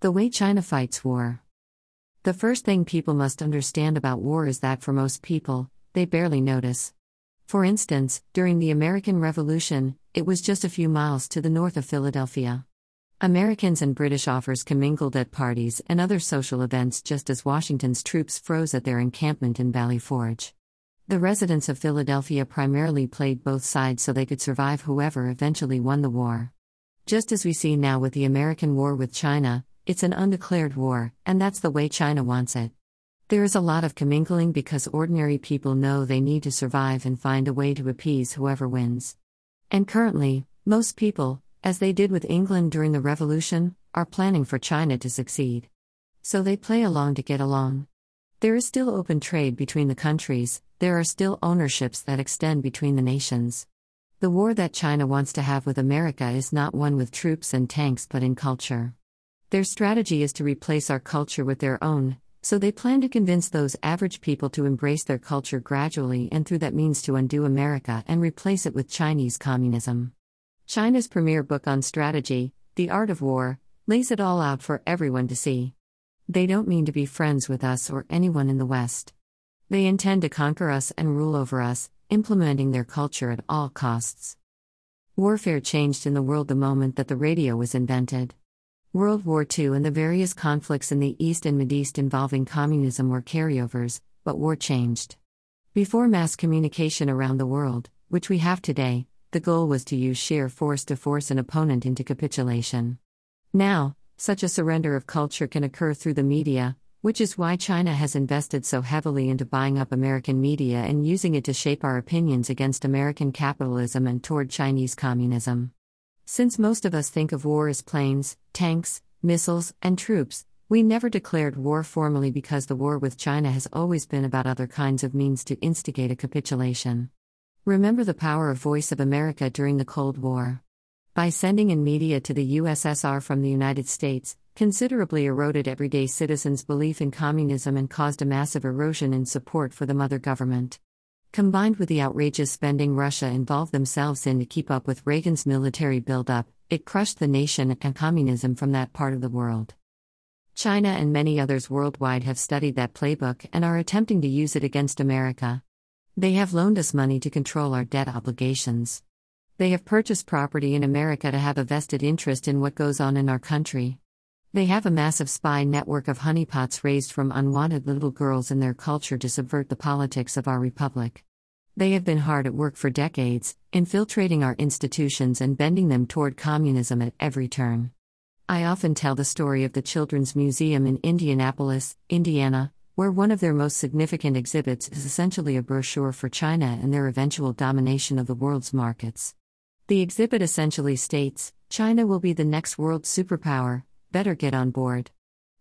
The way China fights war. The first thing people must understand about war is that for most people, they barely notice. For instance, during the American Revolution, it was just a few miles to the north of Philadelphia. Americans and British offers commingled at parties and other social events just as Washington's troops froze at their encampment in Valley Forge. The residents of Philadelphia primarily played both sides so they could survive whoever eventually won the war. Just as we see now with the American war with China, it's an undeclared war, and that's the way China wants it. There is a lot of commingling because ordinary people know they need to survive and find a way to appease whoever wins. And currently, most people, as they did with England during the Revolution, are planning for China to succeed. So they play along to get along. There is still open trade between the countries, there are still ownerships that extend between the nations. The war that China wants to have with America is not one with troops and tanks but in culture. Their strategy is to replace our culture with their own, so they plan to convince those average people to embrace their culture gradually and through that means to undo America and replace it with Chinese communism. China's premier book on strategy, The Art of War, lays it all out for everyone to see. They don't mean to be friends with us or anyone in the West. They intend to conquer us and rule over us, implementing their culture at all costs. Warfare changed in the world the moment that the radio was invented. World War II and the various conflicts in the East and Mideast involving communism were carryovers, but war changed. Before mass communication around the world, which we have today, the goal was to use sheer force to force an opponent into capitulation. Now, such a surrender of culture can occur through the media, which is why China has invested so heavily into buying up American media and using it to shape our opinions against American capitalism and toward Chinese communism. Since most of us think of war as planes, tanks, missiles, and troops, we never declared war formally because the war with China has always been about other kinds of means to instigate a capitulation. Remember the power of Voice of America during the Cold War. By sending in media to the USSR from the United States, considerably eroded everyday citizens' belief in communism and caused a massive erosion in support for the mother government. Combined with the outrageous spending Russia involved themselves in to keep up with Reagan's military buildup, it crushed the nation and communism from that part of the world. China and many others worldwide have studied that playbook and are attempting to use it against America. They have loaned us money to control our debt obligations. They have purchased property in America to have a vested interest in what goes on in our country. They have a massive spy network of honeypots raised from unwanted little girls in their culture to subvert the politics of our republic. They have been hard at work for decades, infiltrating our institutions and bending them toward communism at every turn. I often tell the story of the Children's Museum in Indianapolis, Indiana, where one of their most significant exhibits is essentially a brochure for China and their eventual domination of the world's markets. The exhibit essentially states China will be the next world superpower, better get on board.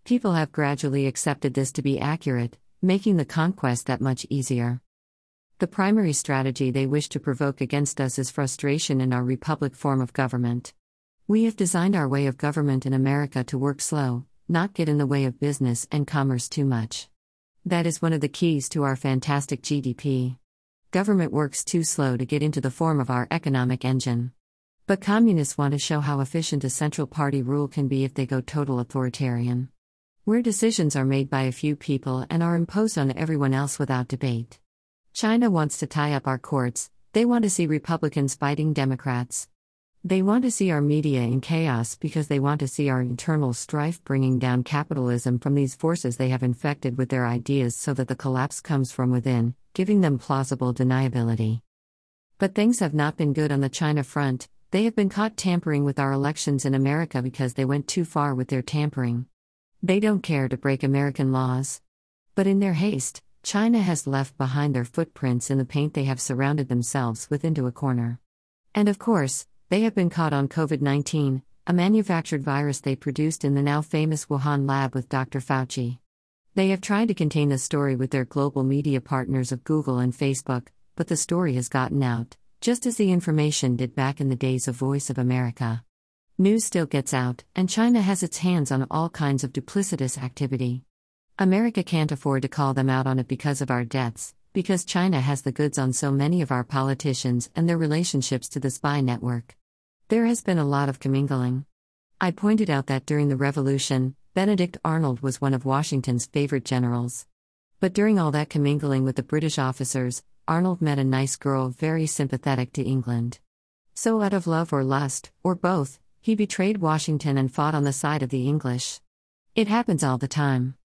People have gradually accepted this to be accurate, making the conquest that much easier. The primary strategy they wish to provoke against us is frustration in our republic form of government. We have designed our way of government in America to work slow, not get in the way of business and commerce too much. That is one of the keys to our fantastic GDP. Government works too slow to get into the form of our economic engine. But communists want to show how efficient a central party rule can be if they go total authoritarian. Where decisions are made by a few people and are imposed on everyone else without debate. China wants to tie up our courts, they want to see Republicans fighting Democrats. They want to see our media in chaos because they want to see our internal strife bringing down capitalism from these forces they have infected with their ideas so that the collapse comes from within, giving them plausible deniability. But things have not been good on the China front, they have been caught tampering with our elections in America because they went too far with their tampering. They don't care to break American laws. But in their haste, China has left behind their footprints in the paint they have surrounded themselves with into a corner. And of course, they have been caught on COVID 19, a manufactured virus they produced in the now famous Wuhan lab with Dr. Fauci. They have tried to contain the story with their global media partners of Google and Facebook, but the story has gotten out just as the information did back in the days of Voice of America. News still gets out, and China has its hands on all kinds of duplicitous activity. America can't afford to call them out on it because of our debts, because China has the goods on so many of our politicians and their relationships to the spy network. There has been a lot of commingling. I pointed out that during the revolution, Benedict Arnold was one of Washington's favorite generals. But during all that commingling with the British officers, Arnold met a nice girl very sympathetic to England. So, out of love or lust, or both, he betrayed Washington and fought on the side of the English. It happens all the time.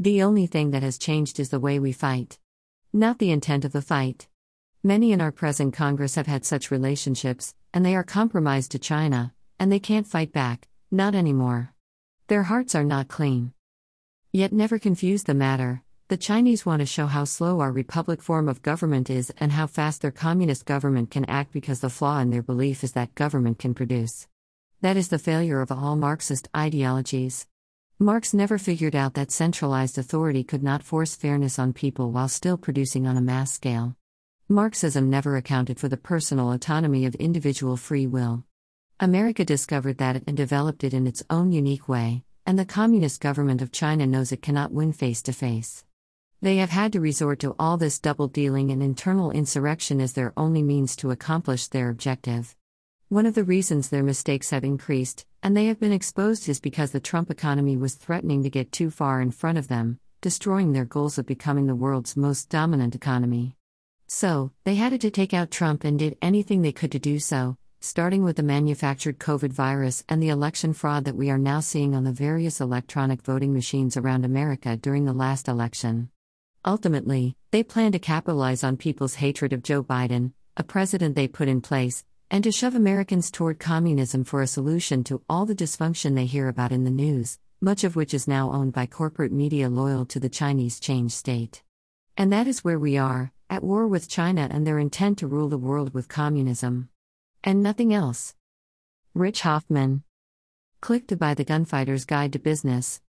The only thing that has changed is the way we fight. Not the intent of the fight. Many in our present Congress have had such relationships, and they are compromised to China, and they can't fight back, not anymore. Their hearts are not clean. Yet never confuse the matter. The Chinese want to show how slow our republic form of government is and how fast their communist government can act because the flaw in their belief is that government can produce. That is the failure of all Marxist ideologies. Marx never figured out that centralized authority could not force fairness on people while still producing on a mass scale. Marxism never accounted for the personal autonomy of individual free will. America discovered that and developed it in its own unique way, and the Communist government of China knows it cannot win face to face. They have had to resort to all this double dealing and internal insurrection as their only means to accomplish their objective. One of the reasons their mistakes have increased, and they have been exposed, is because the Trump economy was threatening to get too far in front of them, destroying their goals of becoming the world's most dominant economy. So, they had to take out Trump and did anything they could to do so, starting with the manufactured COVID virus and the election fraud that we are now seeing on the various electronic voting machines around America during the last election. Ultimately, they plan to capitalize on people's hatred of Joe Biden, a president they put in place, and to shove Americans toward communism for a solution to all the dysfunction they hear about in the news, much of which is now owned by corporate media loyal to the Chinese change state. And that is where we are, at war with China and their intent to rule the world with communism. And nothing else. Rich Hoffman. Click to buy the Gunfighter's Guide to Business.